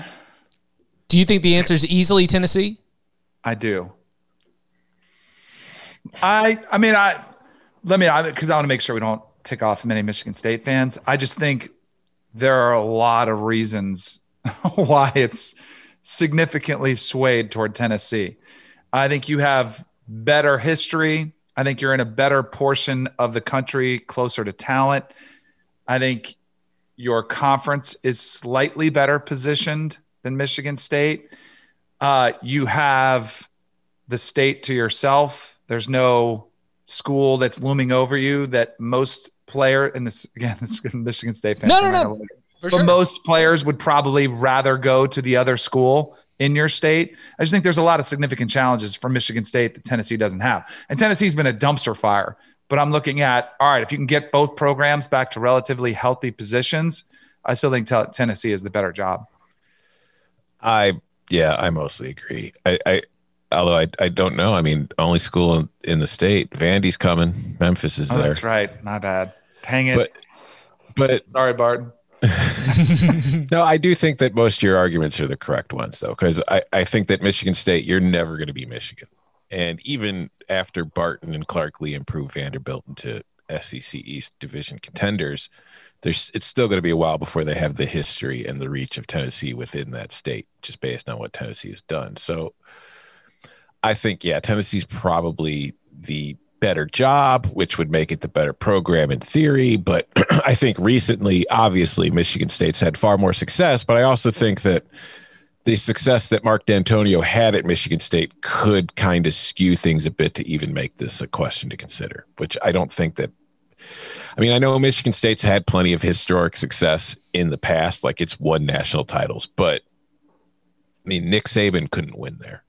Do you think the answer is easily Tennessee? I do. I I mean I let me because I, want to make sure we don't tick off many Michigan State fans. I just think there are a lot of reasons why it's significantly swayed toward Tennessee. I think you have better history. I think you're in a better portion of the country, closer to talent. I think your conference is slightly better positioned than Michigan State. Uh, you have the state to yourself. There's no school that's looming over you that most player in this again, this is Michigan State fan. No, no, no. For But most players would probably rather go to the other school in your state. I just think there's a lot of significant challenges for Michigan State that Tennessee doesn't have. And Tennessee's been a dumpster fire. But I'm looking at all right, if you can get both programs back to relatively healthy positions, I still think t- Tennessee is the better job. I yeah, I mostly agree. I, I although I I don't know. I mean, only school in, in the state. Vandy's coming. Memphis is Oh, there. that's right. My bad. Dang it. But but Sorry, Barton. no, I do think that most of your arguments are the correct ones, though, because I, I think that Michigan State, you're never going to be Michigan. And even after Barton and Clark Lea improve Vanderbilt into SEC East Division contenders, there's it's still going to be a while before they have the history and the reach of Tennessee within that state, just based on what Tennessee has done. So I think, yeah, Tennessee's probably the better job, which would make it the better program in theory. But I think recently, obviously, Michigan State's had far more success. But I also think that the success that Mark Dantonio had at Michigan State could kind of skew things a bit to even make this a question to consider, which I don't think that. I mean, I know Michigan State's had plenty of historic success in the past, like it's won national titles, but I mean, Nick Saban couldn't win there.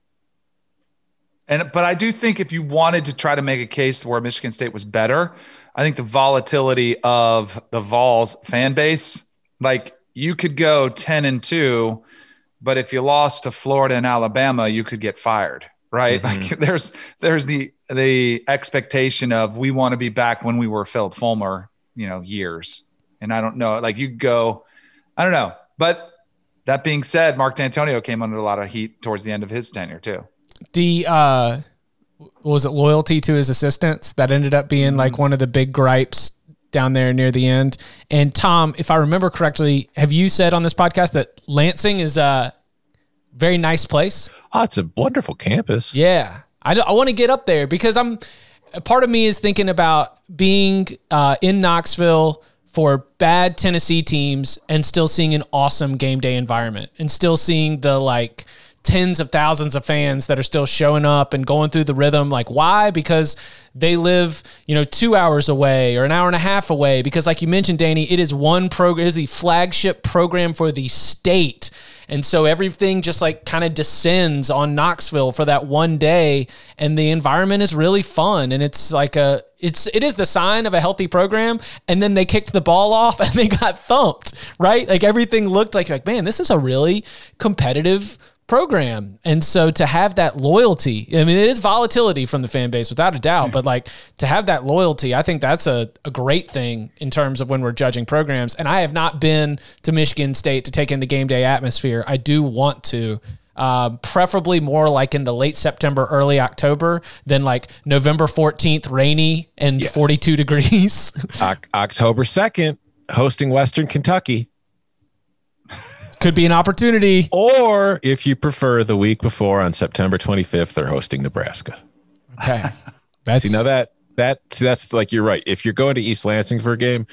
And but I do think if you wanted to try to make a case where Michigan State was better, I think the volatility of the Vols fan base, like you could go 10 and 2, but if you lost to Florida and Alabama, you could get fired, right? Mm-hmm. Like there's there's the the expectation of we want to be back when we were Phillip Fulmer, you know, years. And I don't know, like you go, I don't know. But that being said, Mark Dantonio came under a lot of heat towards the end of his tenure too the uh was it loyalty to his assistants that ended up being like mm-hmm. one of the big gripes down there near the end. And Tom, if I remember correctly, have you said on this podcast that Lansing is a very nice place? Oh, it's a wonderful campus. Yeah. I, I want to get up there because I'm part of me is thinking about being uh, in Knoxville for bad Tennessee teams and still seeing an awesome game day environment and still seeing the like – tens of thousands of fans that are still showing up and going through the rhythm. Like, why? Because they live, you know, two hours away or an hour and a half away. Because, like you mentioned, Danny, it is one program, it is the flagship program for the state. And so everything just like kind of descends on Knoxville for that one day. And the environment is really fun. And it's like a, it's, it is the sign of a healthy program. And then they kicked the ball off and they got thumped, right? Like everything looked like, like, man, this is a really competitive program. And so to have that loyalty, I mean, it is volatility from the fan base without a doubt, but like to have that loyalty, I think that's a, a great thing in terms of when we're judging programs. And I have not been to Michigan State to take in the game day atmosphere. I do want to. Um, preferably more like in the late September, early October than like November 14th, rainy and yes. 42 degrees. o- October 2nd, hosting Western Kentucky. Could be an opportunity. Or if you prefer, the week before on September 25th, they're hosting Nebraska. Okay. That's see now that that that's like you're right. If you're going to East Lansing for a game,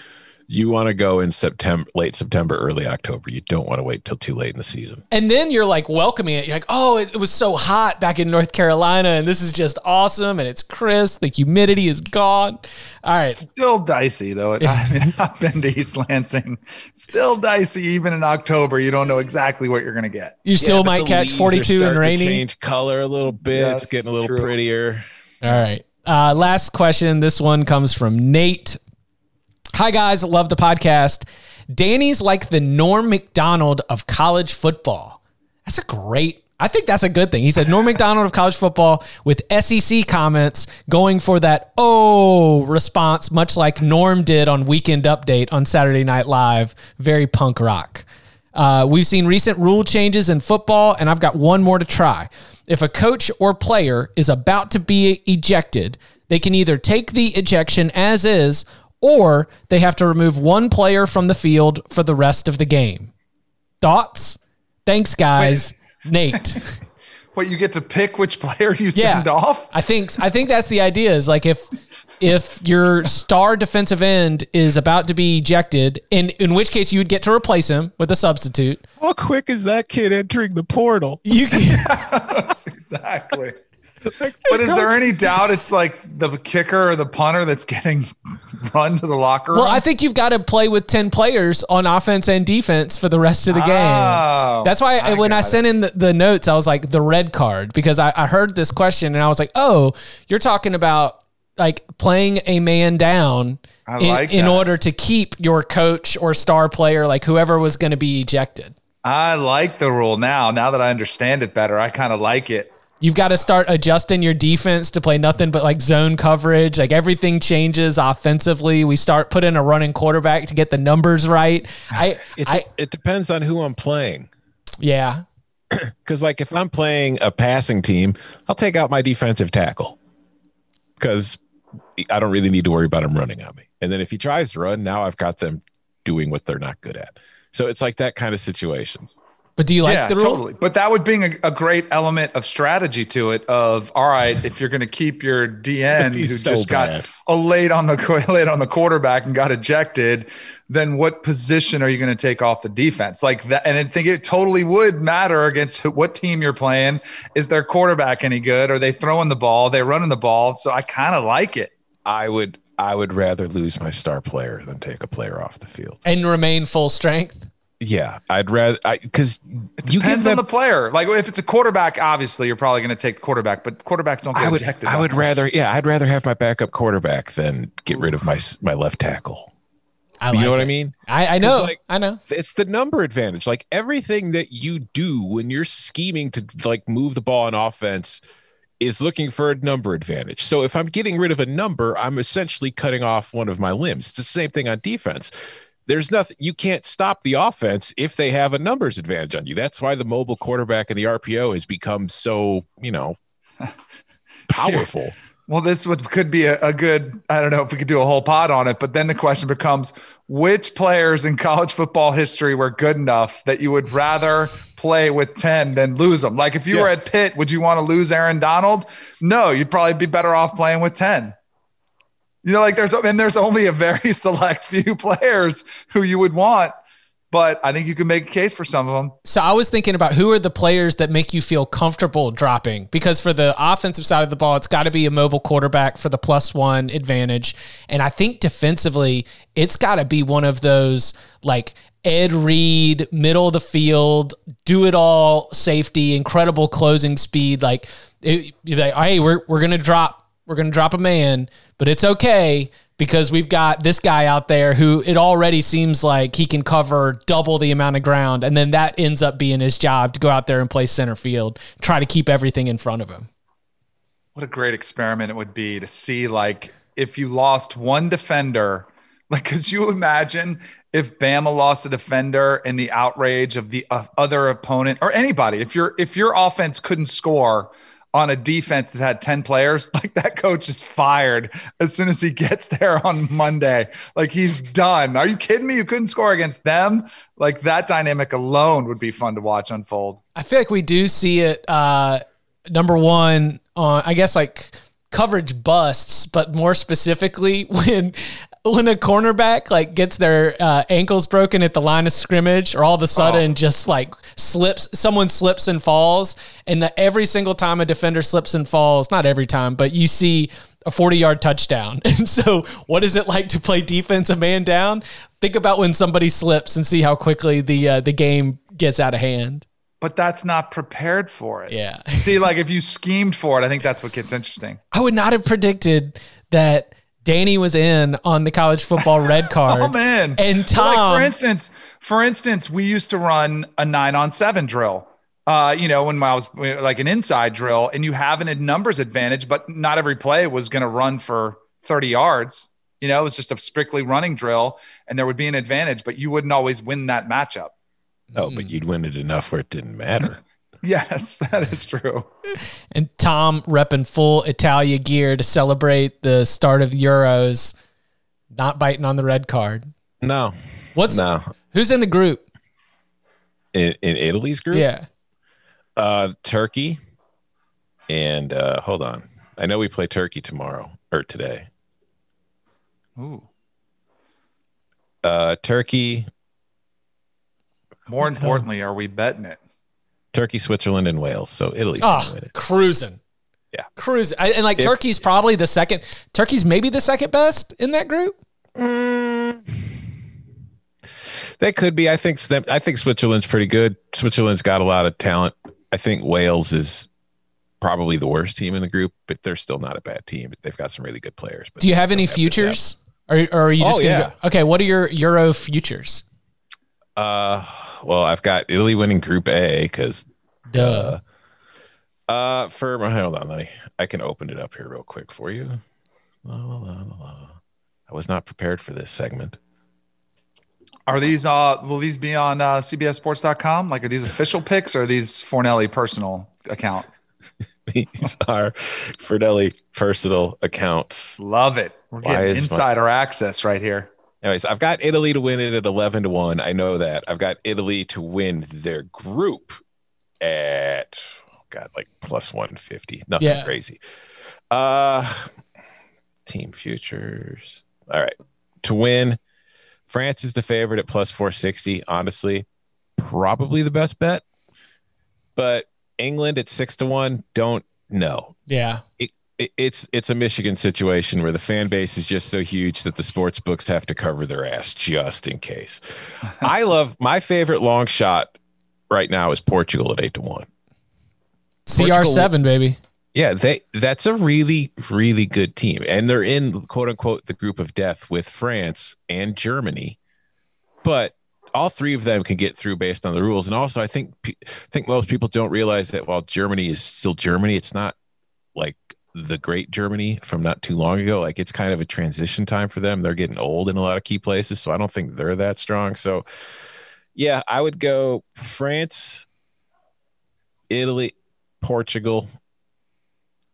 you want to go in September, late September, early October. You don't want to wait till too late in the season. And then you're like welcoming it. You're like, oh, it, it, was so hot back in North Carolina, and this is just awesome, and it's crisp. The humidity is gone. All right, still dicey though. I mean, I've been to East Lansing. Still dicey, even in October. You don't know exactly what you're going to get. You still yeah, might catch 42 and rainy. change color a little bit. Yes, it's getting a little true. prettier. All right. Uh, last question. This one comes from Nate. Hi, guys. Love the podcast. Danny's like the Norm Macdonald of college football. That's a great, I think that's a good thing. He said Norm Macdonald of college football with SEC comments going for that oh response, much like Norm did on Weekend Update on Saturday Night Live. Very punk rock. Uh, we've seen recent rule changes in football, and I've got one more to try. If a coach or player is about to be ejected, they can either take the ejection as is or they have to remove one player from the field for the rest of the game. Thoughts? Thanks, guys. Wait. Nate. what you get to pick which player you yeah, send off? I think I think that's the idea. Is like if if your star defensive end is about to be ejected, in in which case you would get to replace him with a substitute. How quick is that kid entering the portal? You can yes, exactly but is there any doubt it's like the kicker or the punter that's getting run to the locker room? Well, I think you've got to play with 10 players on offense and defense for the rest of the game. Oh, that's why I when I sent in the, the, notes, I was like, the red card, because I, I heard this question and I was like, oh, you're talking about like playing a man down. In, like in order to keep your coach or star player, like whoever was going to be ejected. I like the rule now. Now that I understand it better, I kind of like it. You've got to start adjusting your defense to play nothing but like zone coverage. Like everything changes offensively. We start putting in a running quarterback to get the numbers right. I it, I, it depends on who I'm playing. Yeah. Cuz like if I'm playing a passing team, I'll take out my defensive tackle. Cuz I don't really need to worry about him running on me. And then if he tries to run, now I've got them doing what they're not good at. So it's like that kind of situation. But do you like yeah, the rule? totally. But that would bring a, a great element of strategy to it. Of all right, if you're going to keep your DN who so just bad. got a late on the late on the quarterback and got ejected, then what position are you going to take off the defense like that? And I think it totally would matter against who, what team you're playing. Is their quarterback any good? Are they throwing the ball? Are they running the ball? So I kind of like it. I would I would rather lose my star player than take a player off the field. And remain full strength. Yeah, I'd rather because you give Depends them. on the player. Like if it's a quarterback, obviously you're probably going to take the quarterback, but quarterbacks don't get I would ejected. I that would much. rather yeah I'd rather have my backup quarterback than get rid of my my left tackle. I you like know what it. I mean? I, I know. like- I know. It's the number advantage. Like everything that you do when you're scheming to like move the ball on offense is looking for a number advantage. So if I'm getting rid of a number, I'm essentially cutting off one of my limbs. It's the same thing on defense. There's nothing you can't stop the offense if they have a numbers advantage on you. That's why the mobile quarterback and the RPO has become so, you know, powerful. Well, this would could be a, a good. I don't know if we could do a whole pod on it, but then the question becomes: which players in college football history were good enough that you would rather play with ten than lose them? Like if you were at Pitt, would you want to lose Aaron Donald? No, you'd probably be better off playing with ten. You know, like there's and there's only a very select few players who you would want, but I think you can make a case for some of them. So I was thinking about who are the players that make you feel comfortable dropping because for the offensive side of the ball, it's got to be a mobile quarterback for the plus one advantage. And I think defensively, it's got to be one of those like Ed Reed, middle of the field, do it all safety, incredible closing speed. Like, it, you're like, hey, we're, we're going to drop, we're going to drop a man, but it's okay because we've got this guy out there who it already seems like he can cover double the amount of ground. And then that ends up being his job to go out there and play center field, try to keep everything in front of him. What a great experiment it would be to see, like, if you lost one defender, like, could you imagine if Bama lost a defender and the outrage of the uh, other opponent or anybody? If your if your offense couldn't score on a defense that had 10 players, like that coach is fired as soon as he gets there on Monday. Like he's done. Are you kidding me? You couldn't score against them? Like that dynamic alone would be fun to watch unfold. I feel like we do see it. Uh, number one on, I guess, like coverage busts, but more specifically when when a cornerback like gets their uh, ankles broken at the line of scrimmage, or all of a sudden just like slips, someone slips and falls, and the, every single time a defender slips and falls, not every time, but you see a 40 yard touchdown. And so, what is it like to play defense a man down? Think about when somebody slips and see how quickly the uh, the game gets out of hand. But that's not prepared for it. Yeah. See, like if you schemed for it, I think that's what gets interesting. I would not have predicted that Danny was in on the college football red card. Oh man! And So, like, Tom, for instance, for instance, we used to run a nine on seven drill. Uh, you know, when I was like an inside drill, and you have an numbers advantage, but not every play was going to run for thirty yards. You know, it was just a strictly running drill, and there would be an advantage, but you wouldn't always win that matchup. No, but you'd win it enough where it didn't matter. Yes, that is true. and Tom repping full Italia gear to celebrate the start of the Euros, not biting on the red card. No, What's no. who's in the group? In, in Italy's group, Yeah. uh, Turkey, and uh, hold on. I know we play Turkey tomorrow or today. Ooh. Uh, Turkey, More importantly, are we betting it? Turkey, Switzerland, and Wales. So Italy's ah, gonna Oh, cruising. Yeah. Cruising. I- And like If- Turkey's probably the second. Turkey's maybe the second best in that group. Mm. They could be. I think. I think Switzerland's pretty good. Switzerland's got a lot of talent. I think Wales is probably the worst team in the group, but they're still not a bad team. They've got some really good players. But Do you have any futures? Or, or are you oh, just Oh, gonna yeah. go, okay? What are your Euro futures? Depth. Uh, well, I've got Italy winning Group A because Duh. uh for my hold on, let me. I can open it up here real quick for you. La, la, la, la, la. I was not prepared for this segment. Are these uh will these be on uh cbssports.com? Like are these official picks or are these Fornelli personal account? These are Fornelli personal accounts. Love it. We're Why getting is my- insider access right here. Anyways, I've got Italy to win it at 11 to 1. I know that. I've got Italy to win their group at, oh God, like plus 150. Nothing Yeah. crazy. Uh, team futures. All right. To win, France is the favorite at plus 460. Honestly, probably the best bet. But England at six to one, don't know Yeah. it, it's it's a Michigan situation where the fan base is just so huge that the sports books have to cover their ass just in case. I love my favorite long shot right now is Portugal at eight to one. CR7, baby. Yeah, they that's a really really good team, and they're in quote unquote the group of death with France and Germany, but all three of them can get through based on the rules. And also, I think I think most people don't realize that while Germany is still Germany, it's not the great Germany from not too long ago. Like it's kind of a transition time for them. They're getting old in a lot of key places, so I don't think they're that strong. So, yeah, I would go France, Italy, Portugal,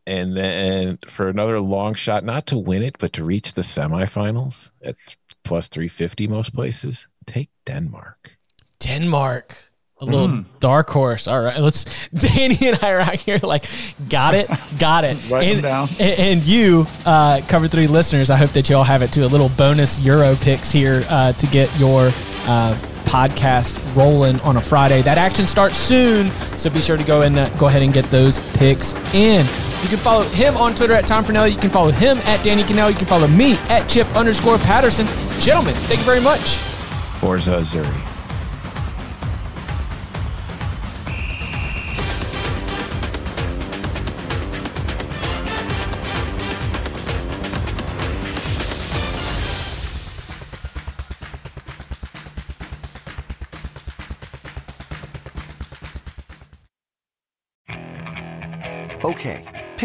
and then for another long shot, not to win it, but to reach the semifinals at plus 350 most places, take Denmark. Denmark. A little dark horse. All right, let's. Danny and I are out here like, got it, got it. Write them and, down. and- and you, uh, cover three listeners, I hope that you all have it too. A little bonus Euro picks here uh, to get your uh, podcast rolling on a Friday. That action starts soon, so be sure to go and uh, go ahead and get those picks in. You can follow him on Twitter at Tom Fornelli. You can follow him at Danny Kanell. You can follow me at Chip underscore Patterson. Gentlemen, thank you very much. Forza Azzurri.